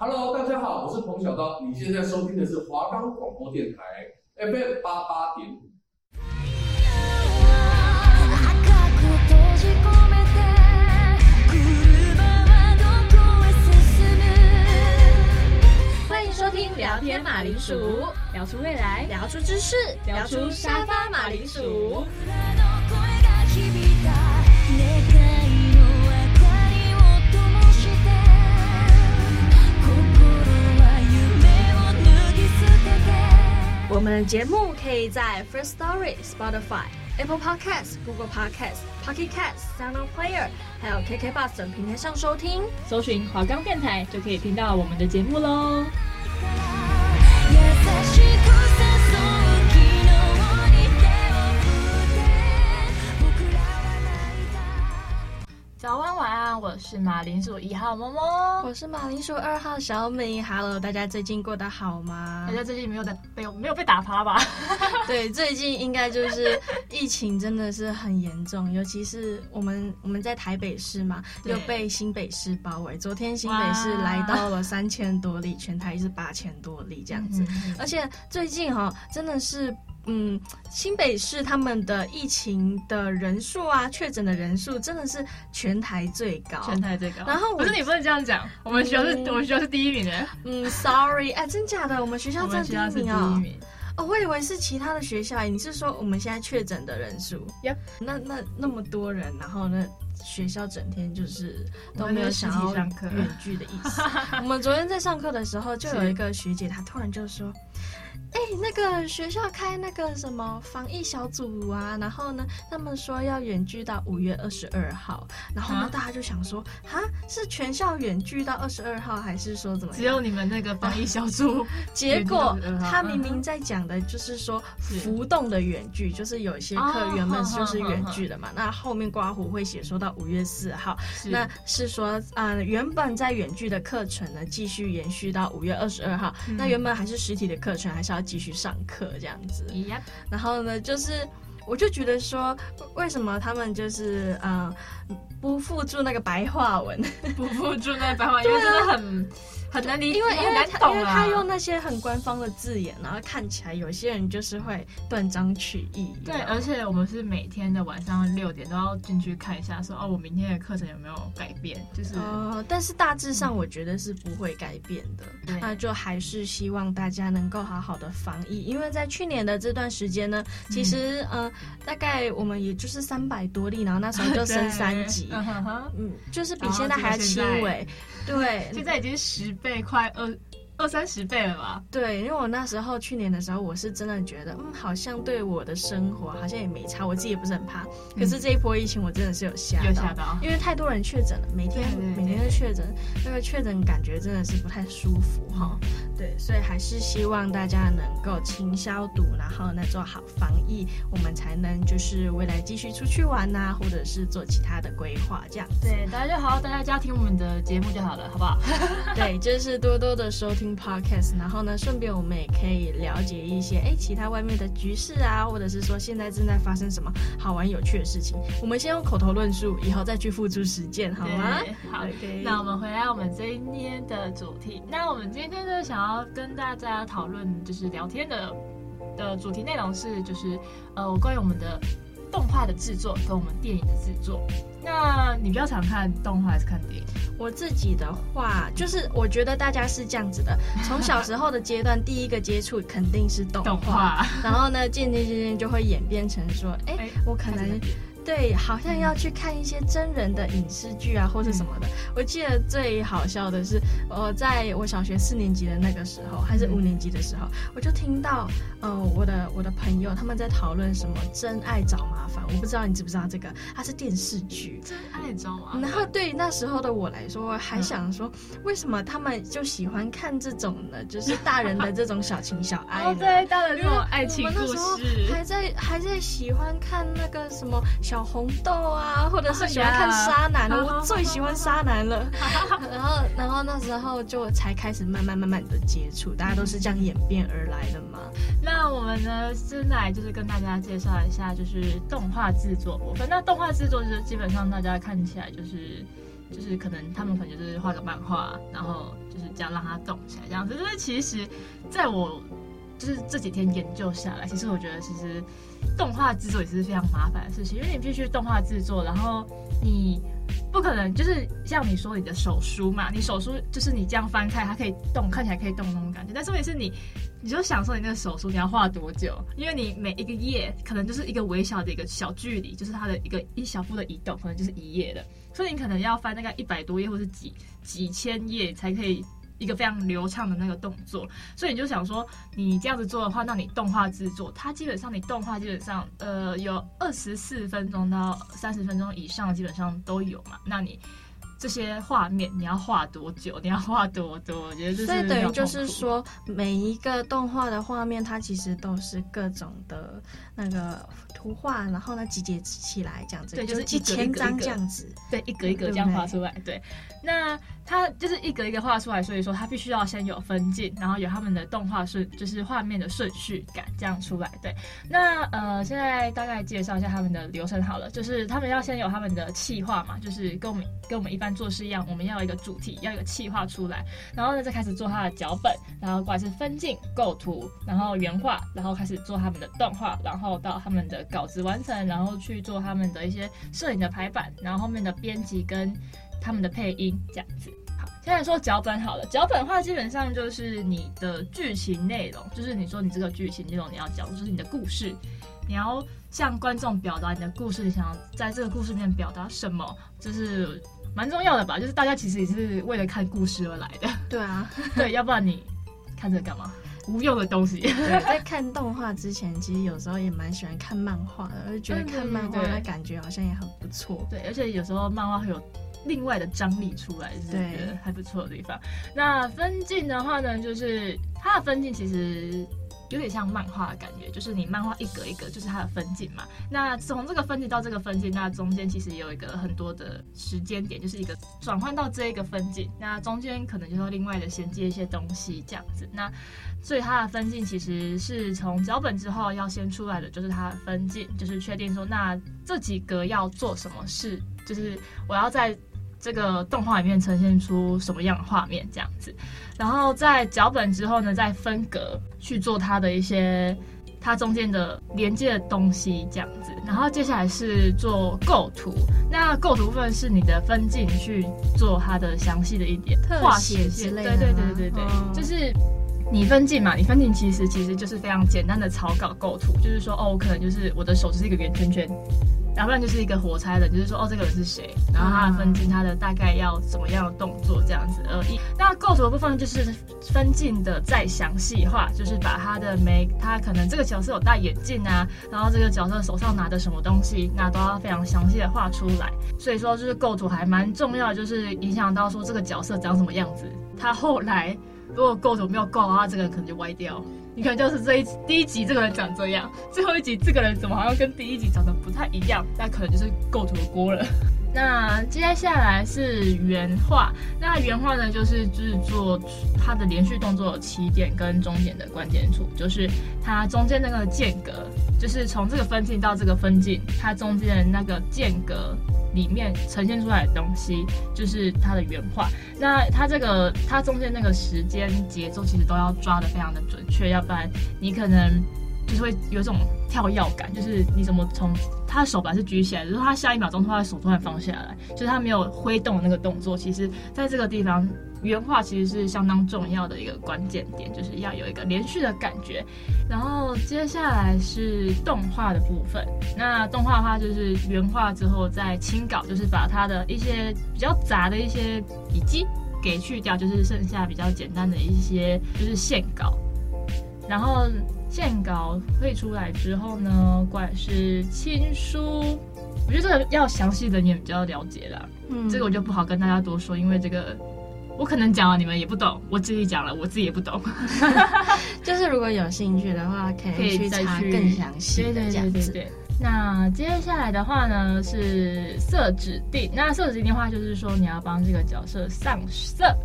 Hello，大家好，我是彭小刀，你现在收听的是华冈广播电台 FM 八八点五。欢迎收听聊天马铃薯，聊出未来，聊出知识，聊出沙发马铃薯。我们的节目可以在 First Story、Spotify、Apple Podcasts、Google Podcasts、Pocket Casts、SoundPlayer，还有 KK Bus 等平台上收听。搜寻华冈电台就可以听到我们的节目喽。早安晚安，我是马铃薯一号摸摸，我是马铃薯二号小米。Hello，大家最近过得好吗？大家最近没有在没有没有被打趴吧？对，最近应该就是疫情真的是很严重，尤其是我们我们在台北市嘛，又被新北市包围。昨天新北市来到了三千多例，全台是八千多例这样子，嗯、而且最近哈、哦、真的是。嗯，新北市他们的疫情的人数啊，确诊的人数真的是全台最高，全台最高。然后我，可是你不能这样讲，我们学校是，嗯、我们学校是第一名的。嗯，sorry，哎，真假的，我们学校真的第一名哦。哦，我以为是其他的学校，你是说我们现在确诊的人数？Yep. 那那那么多人，然后呢，学校整天就是都没有想要远距的意思。我们昨天在上课的时候，就有一个学姐，她突然就说。哎、欸，那个学校开那个什么防疫小组啊，然后呢，他们说要远距到五月二十二号，然后呢，啊、大家就想说，哈，是全校远距到二十二号，还是说怎么样？只有你们那个防疫小组？结果他明明在讲的就是说浮动的远距，就是有些课原本就是远距的嘛，那后面刮胡会写说到五月四号，那是说，呃，原本在远距的课程呢，继续延续到五月二十二号，嗯，那原本还是实体的课程，还是要。要继续上课这样子，Yep. 然后呢，就是我就觉得说，为什么他们就是嗯、呃，不附注那个白话文，不附注那个白话文，因为真的很。很难理解，因为因为因为他用那些很官方的字眼，然后看起来有些人就是会断章取义。对，而且我们是每天的晚上六点都要进去看一下说，说哦，我明天的课程有没有改变？就是呃，但是大致上我觉得是不会改变的。嗯、那就还是希望大家能够好好的防疫，因为在去年的这段时间呢，其实、嗯、呃，大概我们也就是三百多例，然后那时候就升三级，嗯，就是比现在还要轻微。对，现在已经十倍快二。二三十倍了吧？对，因为我那时候去年的时候，我是真的觉得，嗯，好像对我的生活好像也没差，我自己也不是很怕。可是这一波疫情，我真的是有吓到，有吓到，因为太多人确诊了，每天每天都确诊，那个确诊感觉真的是不太舒服哈。对，所以还是希望大家能够勤消毒，然后呢做好防疫，我们才能就是未来继续出去玩呐、啊，或者是做其他的规划这样。对，大家就好好待在家听我们的节目 就好了，好不好？对，就是多多的收听。Podcast，然后呢，顺便我们也可以了解一些哎，其他外面的局势啊，或者是说现在正在发生什么好玩有趣的事情。我们先用口头论述，以后再去付诸实践，好吗？好.那我们回来我们今天的主题。那我们今天呢，想要跟大家讨论，就是聊天的的主题内容是，就是呃，关于我们的。动画的制作跟我们电影的制作，那你比较常看动画还是看电影？我自己的话，就是我觉得大家是这样子的，从小时候的阶段，第一个接触肯定是动画，动画然后呢，渐渐渐渐就会演变成说，哎、欸，我可能。对，好像要去看一些真人的影视剧啊，或者什么的。我记得最好笑的是，我在我小学四年级的那个时候，还是五年级的时候，我就听到，呃，我的我的朋友他们在讨论什么“真爱找麻烦”。我不知道你知不知道这个？它是电视剧。真爱找麻烦。然后对于那时候的我来说，我还想说，为什么他们就喜欢看这种呢？就是大人的这种小情小爱的。对，大人这种爱情故事。还在还在喜欢看那个什么小。小红豆啊，或者是喜欢看沙男，我最喜欢沙男了。然后，然后那时候就才开始慢慢慢慢的接触，大家都是这样演变而来的嘛。那我们呢，现在就是跟大家介绍一下，就是动画制作部分。那动画制作就是基本上大家看起来就是就是可能他们可能就是画个漫画，然后就是这样让它动起来这样子。但是其实在我就是这几天研究下来，其实我觉得其实动画制作也是非常麻烦的事情，因为你必须动画制作，然后你。不可能，就是像你说你的手书嘛，你手书就是你这样翻开，它可以动，看起来可以动那种感觉。但是问题是你，你就想说你那个手书你要画多久？因为你每一个页可能就是一个微小的一个小距离，就是它的一个一小步的移动，可能就是一页的，所以你可能要翻大概一百多页或是几几千页才可以。一个非常流畅的那个动作，所以你就想说，你这样子做的话，那你动画制作，它基本上你动画基本上，呃，有二十四分钟到三十分钟以上，基本上都有嘛。那你这些画面你要画多久？你要画多多？我觉得这是。所以等于就是说，每一个动画的画面，它其实都是各种的那个。图画，然后呢，集结起来这样子，对，就是几千张这样子，对，一格一格这样画出来，对。那它就是一格一个画出来，所以说它必须要先有分镜，然后有他们的动画顺，就是画面的顺序感这样出来，对。那呃，现在大概介绍一下他们的流程好了，就是他们要先有他们的企划嘛，就是跟我们跟我们一般做事一样，我们要有一个主题，要有一个企划出来，然后呢再开始做他的脚本，然后过来是分镜、构图，然后原画，然后开始做他们的动画，然后到他们的。稿子完成，然后去做他们的一些摄影的排版，然后后面的编辑跟他们的配音这样子。好，现在说脚本好了，脚本的话基本上就是你的剧情内容，就是你说你这个剧情内容你要讲，就是你的故事，你要向观众表达你的故事，你想要在这个故事里面表达什么，就是蛮重要的吧？就是大家其实也是为了看故事而来的。对啊，对，要不然你看这个干嘛？无用的东西。对，在看动画之前，其实有时候也蛮喜欢看漫画的，我就觉得看漫画的感觉好像也很不错。对，而且有时候漫画会有另外的张力出来，是觉得还不错的地方。那分镜的话呢，就是它的分镜其实。有点像漫画的感觉，就是你漫画一格一格，就是它的分镜嘛。那从这个分镜到这个分镜，那中间其实有一个很多的时间点，就是一个转换到这一个分镜，那中间可能就会另外的衔接一些东西这样子。那所以它的分镜其实是从脚本之后要先出来的，就是它的分镜，就是确定说那这几格要做什么事，就是我要在。这个动画里面呈现出什么样的画面？这样子，然后在脚本之后呢，再分格去做它的一些它中间的连接的东西这样子，然后接下来是做构图，那构图部分是你的分镜去做它的详细的一点画写之类的，对对对对对，哦、就是你分镜嘛，你分镜其实其实就是非常简单的草稿构图，就是说哦，我可能就是我的手就是一个圆圈圈。要不然就是一个火柴人，就是说哦，这个人是谁，然后他的分镜，他的大概要怎么样的动作这样子而已。那构图的部分就是分镜的再详细化，就是把他的每他可能这个角色有戴眼镜啊，然后这个角色手上拿着什么东西，那都要非常详细的画出来。所以说就是构图还蛮重要，就是影响到说这个角色长什么样子。他后来如果构图没有够的话，这个人可能就歪掉。你可能就是这一第一集这个人长这样，最后一集这个人怎么好像跟第一集长得不太一样？那可能就是构图的锅了。那接下来是原画，那原画呢就是制作它的连续动作起点跟终点的关键处，就是它中间那个间隔，就是从这个分镜到这个分镜，它中间的那个间隔。里面呈现出来的东西就是它的原画，那它这个它中间那个时间节奏其实都要抓的非常的准确，要不然你可能就是会有种跳跃感，就是你怎么从他的手把是举起来的，就是他下一秒钟他的手突然放下来，就是他没有挥动那个动作，其实在这个地方。原画其实是相当重要的一个关键点，就是要有一个连续的感觉。然后接下来是动画的部分。那动画的话，就是原画之后再清稿，就是把它的一些比较杂的一些笔记给去掉，就是剩下比较简单的一些就是线稿。然后线稿绘出来之后呢，不管是亲书，我觉得这个要详细的你也比较了解啦。嗯，这个我就不好跟大家多说，因为这个。我可能讲了，你们也不懂；我自己讲了，我自己也不懂。就是如果有兴趣的话，可以去查更详细的这样子。对对对对对。那接下来的话呢，是色指定。那色指定的话，就是说你要帮这个角色上色，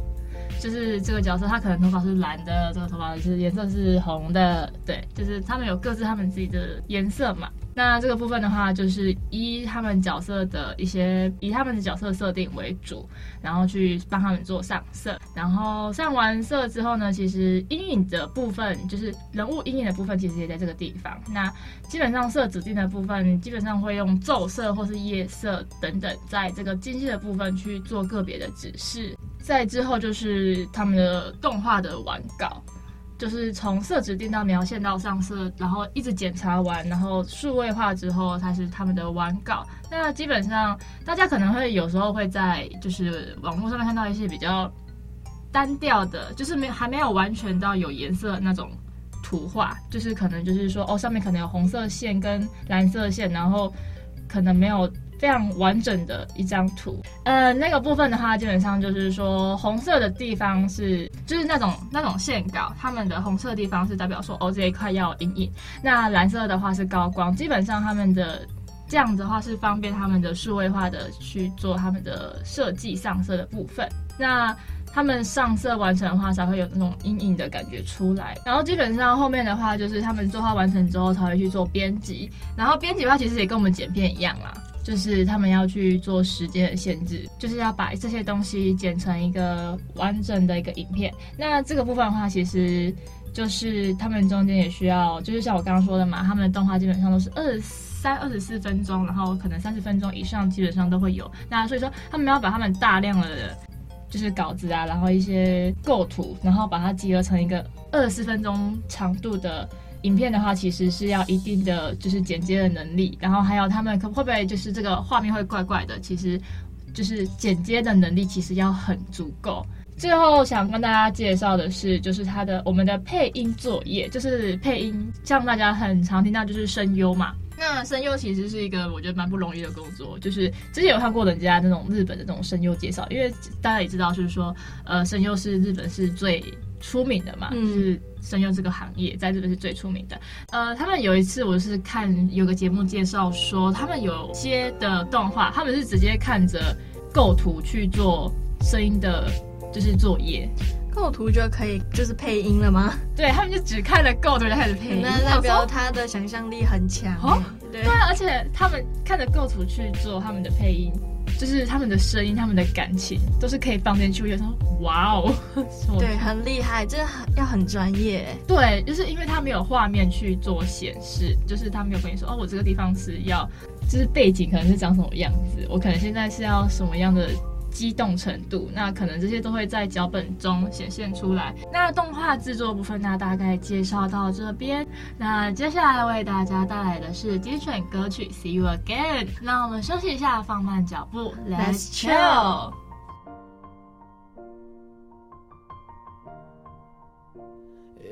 就是这个角色他可能头发是蓝的，这个头发就是颜色是红的，对，就是他们有各自他们自己的颜色嘛。那这个部分的话，就是以他们角色的一些以他们的角色设定为主，然后去帮他们做上色。然后上完色之后呢，其实阴影的部分，就是人物阴影的部分，其实也在这个地方。那基本上色指定的部分，基本上会用昼色或是夜色等等，在这个精细的部分去做个别的指示。再之后就是他们的动画的完稿。就是从色指定到描线到上色，然后一直检查完，然后数位化之后，才是他们的完稿。那基本上大家可能会有时候会在就是网络上面看到一些比较单调的，就是没还没有完全到有颜色那种图画，就是可能就是说哦，上面可能有红色线跟蓝色线，然后可能没有。非常完整的一张图，呃，那个部分的话，基本上就是说，红色的地方是就是那种那种线稿，他们的红色地方是代表说，哦，这一块要阴影。那蓝色的话是高光，基本上他们的这样子的话是方便他们的数位化的去做他们的设计上色的部分。那他们上色完成的话，才会有那种阴影的感觉出来。然后基本上后面的话，就是他们作画完成之后才会去做编辑。然后编辑的话，其实也跟我们剪片一样啦。就是他们要去做时间的限制，就是要把这些东西剪成一个完整的一个影片。那这个部分的话，其实就是他们中间也需要，就是像我刚刚说的嘛，他们的动画基本上都是二三、二十四分钟，然后可能三十分钟以上，基本上都会有。那所以说，他们要把他们大量的就是稿子啊，然后一些构图，然后把它集合成一个二十四分钟长度的。影片的话，其实是要一定的就是剪接的能力，然后还有他们可会不会就是这个画面会怪怪的，其实就是剪接的能力其实要很足够。最后想跟大家介绍的是，就是他的我们的配音作业，就是配音，像大家很常听到就是声优嘛。那声优其实是一个我觉得蛮不容易的工作，就是之前有看过人家那种日本的这种声优介绍，因为大家也知道，就是说呃声优是日本是最出名的嘛，嗯、就是声优这个行业在日本是最出名的。呃，他们有一次我是看有个节目介绍说，他们有些的动画，他们是直接看着构图去做声音的，就是作业。构图就可以就是配音了吗？对，他们就只看了构图就开始配音，那代表他的想象力很强。对，而且他们看着构图去做他们的配音。就是他们的声音，他们的感情都是可以放进去。我觉得说，哇哦，对，很厉害，这要很专业。对，就是因为他没有画面去做显示，就是他没有跟你说，哦，我这个地方是要，就是背景可能是长什么样子，我可能现在是要什么样的。激动程度，那可能这些都会在脚本中显现出来。那动画制作部分，那大概介绍到这边。那接下来为大家带来的是精选歌曲《See You Again》。那我们休息一下，放慢脚步，Let's chill。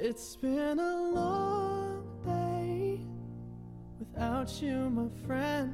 It's been a long day without you, my friend.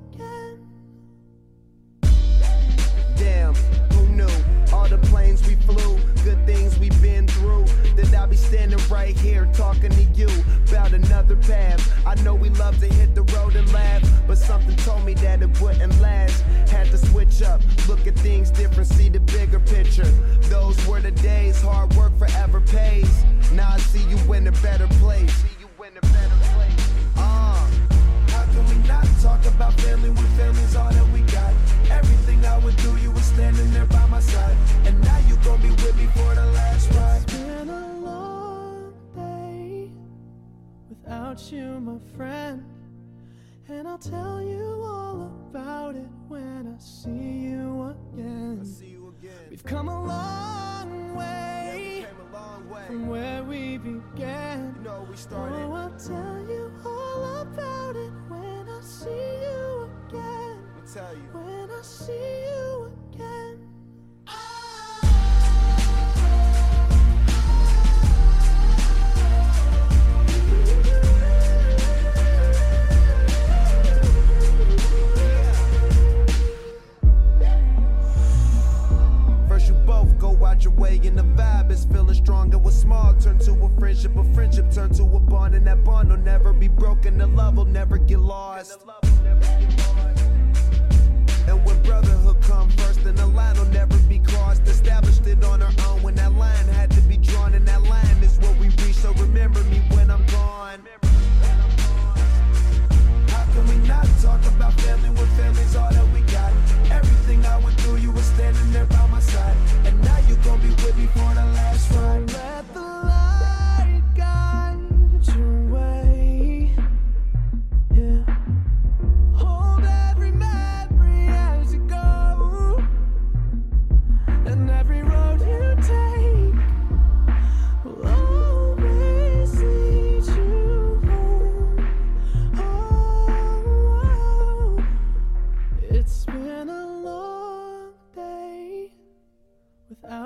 Here talking to you about another path. I know we love to hit the road and laugh, but something told me that it wouldn't last. Had to switch up, look at things different, see the bigger picture. Those were the days, hard work forever pays. Now I see you in a better place. See you in a better place. Uh, how can we not talk about family when family's all that we got? Everything I would do, you were standing there by my side. And now you gon' be with me for the last ride. Without you, my friend. And I'll tell you all about it when I see you again. See you again. We've come a long way, yeah, a long way. from where we began. You know we started. Oh, I'll tell you all about it when I see you again. Tell you. When I see you way, and the vibe is feeling stronger. What's small turn to a friendship, a friendship turn to a bond, and that bond will never be broken. The love will never get lost.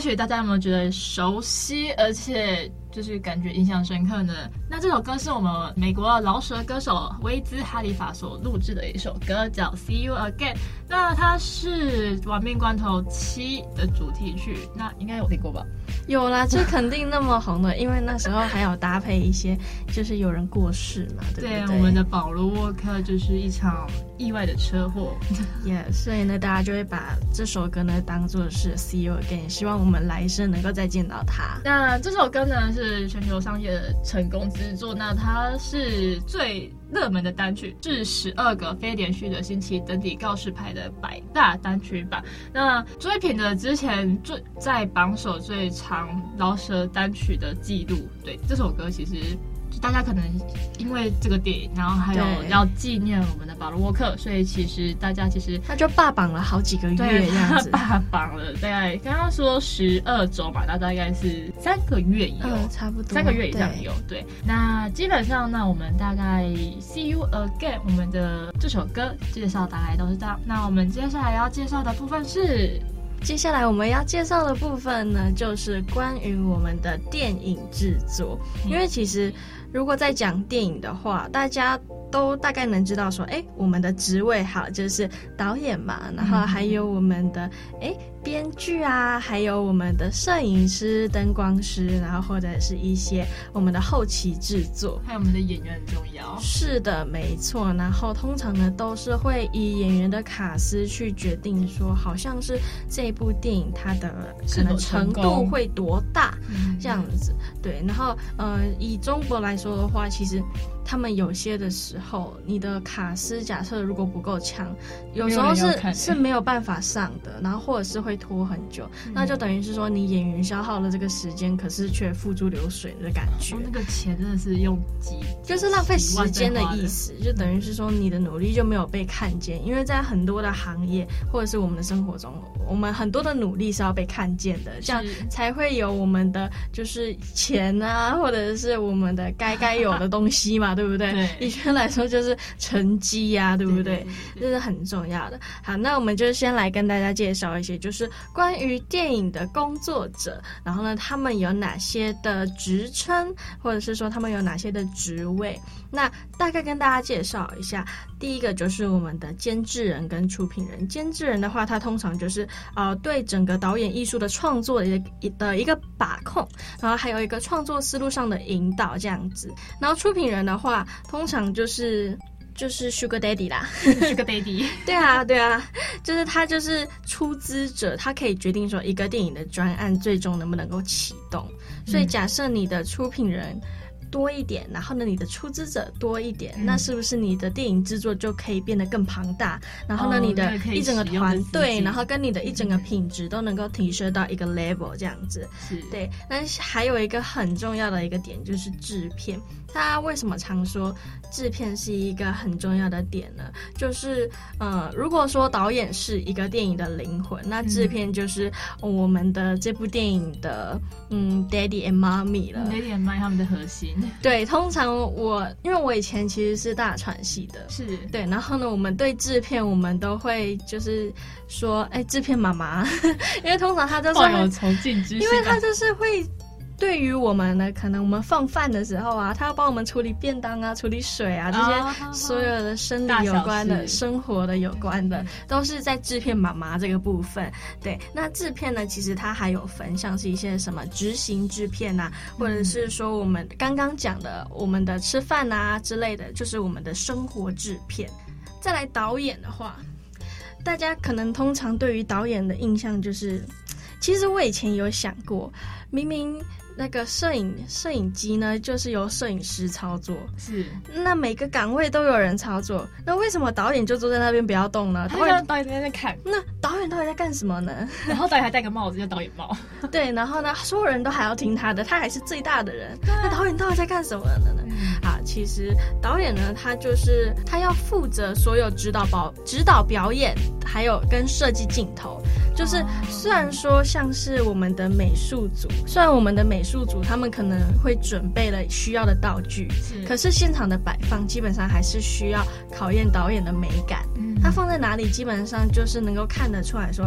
曲大家有没有觉得熟悉，而且就是感觉印象深刻呢？那这首歌是我们美国的饶舌歌手威兹哈里法所录制的一首歌，叫《See You Again》。那它是《亡命关头七》的主题曲，那应该有听过吧？有啦，这肯定那么红的，因为那时候还有搭配一些，就是有人过世嘛，对不对？对，我们的保罗沃克就是一场意外的车祸，也、yeah, 所以呢，大家就会把这首歌呢当做是 See You Again，希望我们来生能够再见到他。那这首歌呢是是全球商业的成功之作，那它是最热门的单曲，是十二个非连续的星期登顶告示牌的百大单曲榜。那追平的之前最在榜首最长饶舌单曲的记录。对，这首歌其实。大家可能因为这个电影，然后还有要纪念我们的保罗沃克，所以其实大家其实他就霸榜了好几个月这样子，霸榜了大概刚刚说十二周嘛，那大概是三个月有，嗯，差不多三个月以上有。对，那基本上那，我们大概 See You Again，我们的这首歌介绍大概都是这样。那我们接下来要介绍的部分是，接下来我们要介绍的部分呢，就是关于我们的电影制作，因为其实。如果在讲电影的话，大家都大概能知道说，哎，我们的职位好就是导演嘛，然后还有我们的哎。编剧啊，还有我们的摄影师、灯光师，然后或者是一些我们的后期制作，还有我们的演员很重要。是的，没错。然后通常呢，都是会以演员的卡司去决定说，好像是这部电影它的可能程度会多大，这样子。对，然后呃，以中国来说的话，其实。他们有些的时候，你的卡斯假设如果不够强，有时候是没是没有办法上的，然后或者是会拖很久，嗯、那就等于是说你演员消耗了这个时间，可是却付诸流水的感觉。哦、那个钱真的是用几就是浪费时间的意思，就等于是说你的努力就没有被看见，因为在很多的行业或者是我们的生活中，我们很多的努力是要被看见的，这样才会有我们的就是钱啊，或者是我们的该该有的东西嘛。对不对？对，以前来说就是成绩呀，对不对？这是很重要的。好，那我们就先来跟大家介绍一些，就是关于电影的工作者，然后呢，他们有哪些的职称，或者是说他们有哪些的职位。那大概跟大家介绍一下，第一个就是我们的监制人跟出品人。监制人的话，他通常就是呃对整个导演艺术的创作的一个的一个把控，然后还有一个创作思路上的引导这样子。然后出品人的话。话通常就是就是 Sugar Daddy 啦，Sugar Daddy，对啊对啊，就是他就是出资者，他可以决定说一个电影的专案最终能不能够启动。所以假设你的出品人多一点，然后呢，你的出资者多一点，嗯、那是不是你的电影制作就可以变得更庞大？然后呢，哦、你的一整个团队，然后跟你的一整个品质都能够提升到一个 level 这样子。是对。那还有一个很重要的一个点就是制片，大家为什么常说制片是一个很重要的点呢？就是呃，如果说导演是一个电影的灵魂，那制片就是我们的这部电影的嗯，Daddy and Mommy 了。Daddy and Mommy 他们的核心。对，通常我因为我以前其实是大传系的，是对，然后呢，我们对制片我们都会就是说，哎，制片妈妈，因为通常他就是有崇敬之心，因为他就是会。对于我们呢，可能我们放饭的时候啊，他要帮我们处理便当啊，处理水啊，这些所有的生理有关的、生活的有关的，都是在制片妈妈这个部分。对，那制片呢，其实它还有分，像是一些什么执行制片呐、啊，或者是说我们刚刚讲的我们的吃饭啊之类的，就是我们的生活制片。再来导演的话，大家可能通常对于导演的印象就是，其实我以前有想过，明明。那个摄影摄影机呢，就是由摄影师操作。是，那每个岗位都有人操作，那为什么导演就坐在那边不要动呢？导演导演在那边看。那导演到底在干什么呢？然后导演还戴个帽子，叫导演帽。对，然后呢，所有人都还要听他的，他还是最大的人。那导演到底在干什么呢？啊，其实导演呢，他就是他要负责所有指导表指导表演，还有跟设计镜头。就是虽然说像是我们的美术组，虽然我们的美术组他们可能会准备了需要的道具，是，可是现场的摆放基本上还是需要考验导演的美感。嗯，他放在哪里，基本上就是能够看得出来说，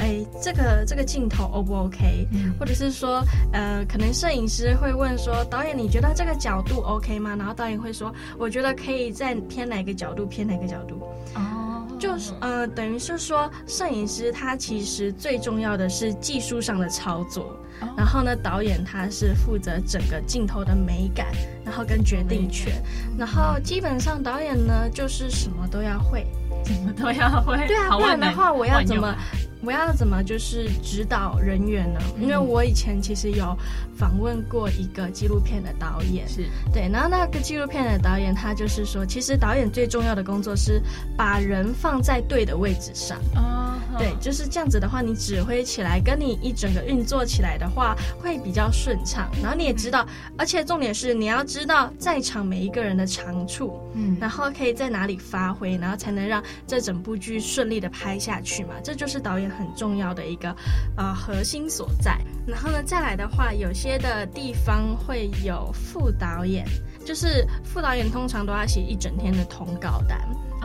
哎，这个这个镜头 O 不 OK？嗯，或者是说，呃，可能摄影师会问说，导演你觉得这个角度 OK 吗？然后导演会说，我觉得可以再偏哪个角度，偏哪个角度。哦。就是呃，等于是说，摄影师他其实最重要的是技术上的操作，然后呢，导演他是负责整个镜头的美感，然后跟决定权，然后基本上导演呢就是什么都要会，什么都要会。对啊，不然的话我要怎么？我要怎么就是指导人员呢？因为我以前其实有访问过一个纪录片的导演，是对，然后那个纪录片的导演他就是说，其实导演最重要的工作是把人放在对的位置上。哦，对，就是这样子的话，你指挥起来，跟你一整个运作起来的话，会比较顺畅。然后你也知道，而且重点是你要知道在场每一个人的长处，嗯，然后可以在哪里发挥，然后才能让这整部剧顺利的拍下去嘛。这就是导演。很重要的一个呃核心所在，然后呢，再来的话，有些的地方会有副导演，就是副导演通常都要写一整天的通告单。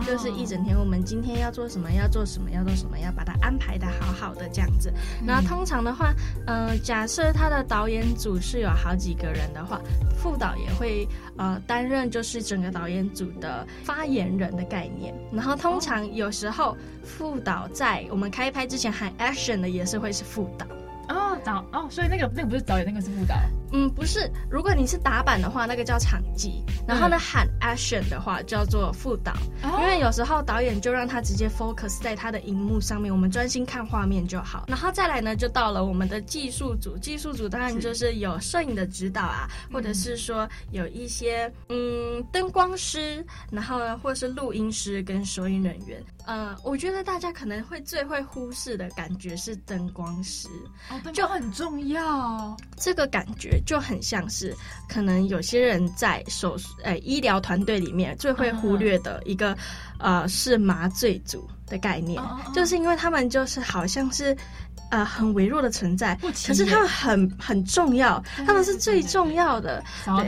就是一整天，我们今天要做什么，要做什么，要做什么，要把它安排的好好的这样子。那通常的话，呃，假设他的导演组是有好几个人的话，副导也会呃担任就是整个导演组的发言人的概念。然后通常有时候副导在我们开拍之前喊 action 的也是会是副导。哦，导哦，所以那个那个不是导演，那个是副导。嗯，不是。如果你是打板的话，那个叫场记。然后呢，嗯、喊 action 的话叫做副导。哦、因为有时候导演就让他直接 focus 在他的荧幕上面，我们专心看画面就好。然后再来呢，就到了我们的技术组。技术组当然就是有摄影的指导啊，或者是说有一些嗯灯光师，然后呢，或者是录音师跟收音人员。呃，我觉得大家可能会最会忽视的感觉是灯光师，哦，就很重要。这个感觉就很像是，可能有些人在手术，呃，医疗团队里面最会忽略的一个，呃，是麻醉组的概念，就是因为他们就是好像是。呃，很微弱的存在，可是他们很很重要，他们是最重要的。对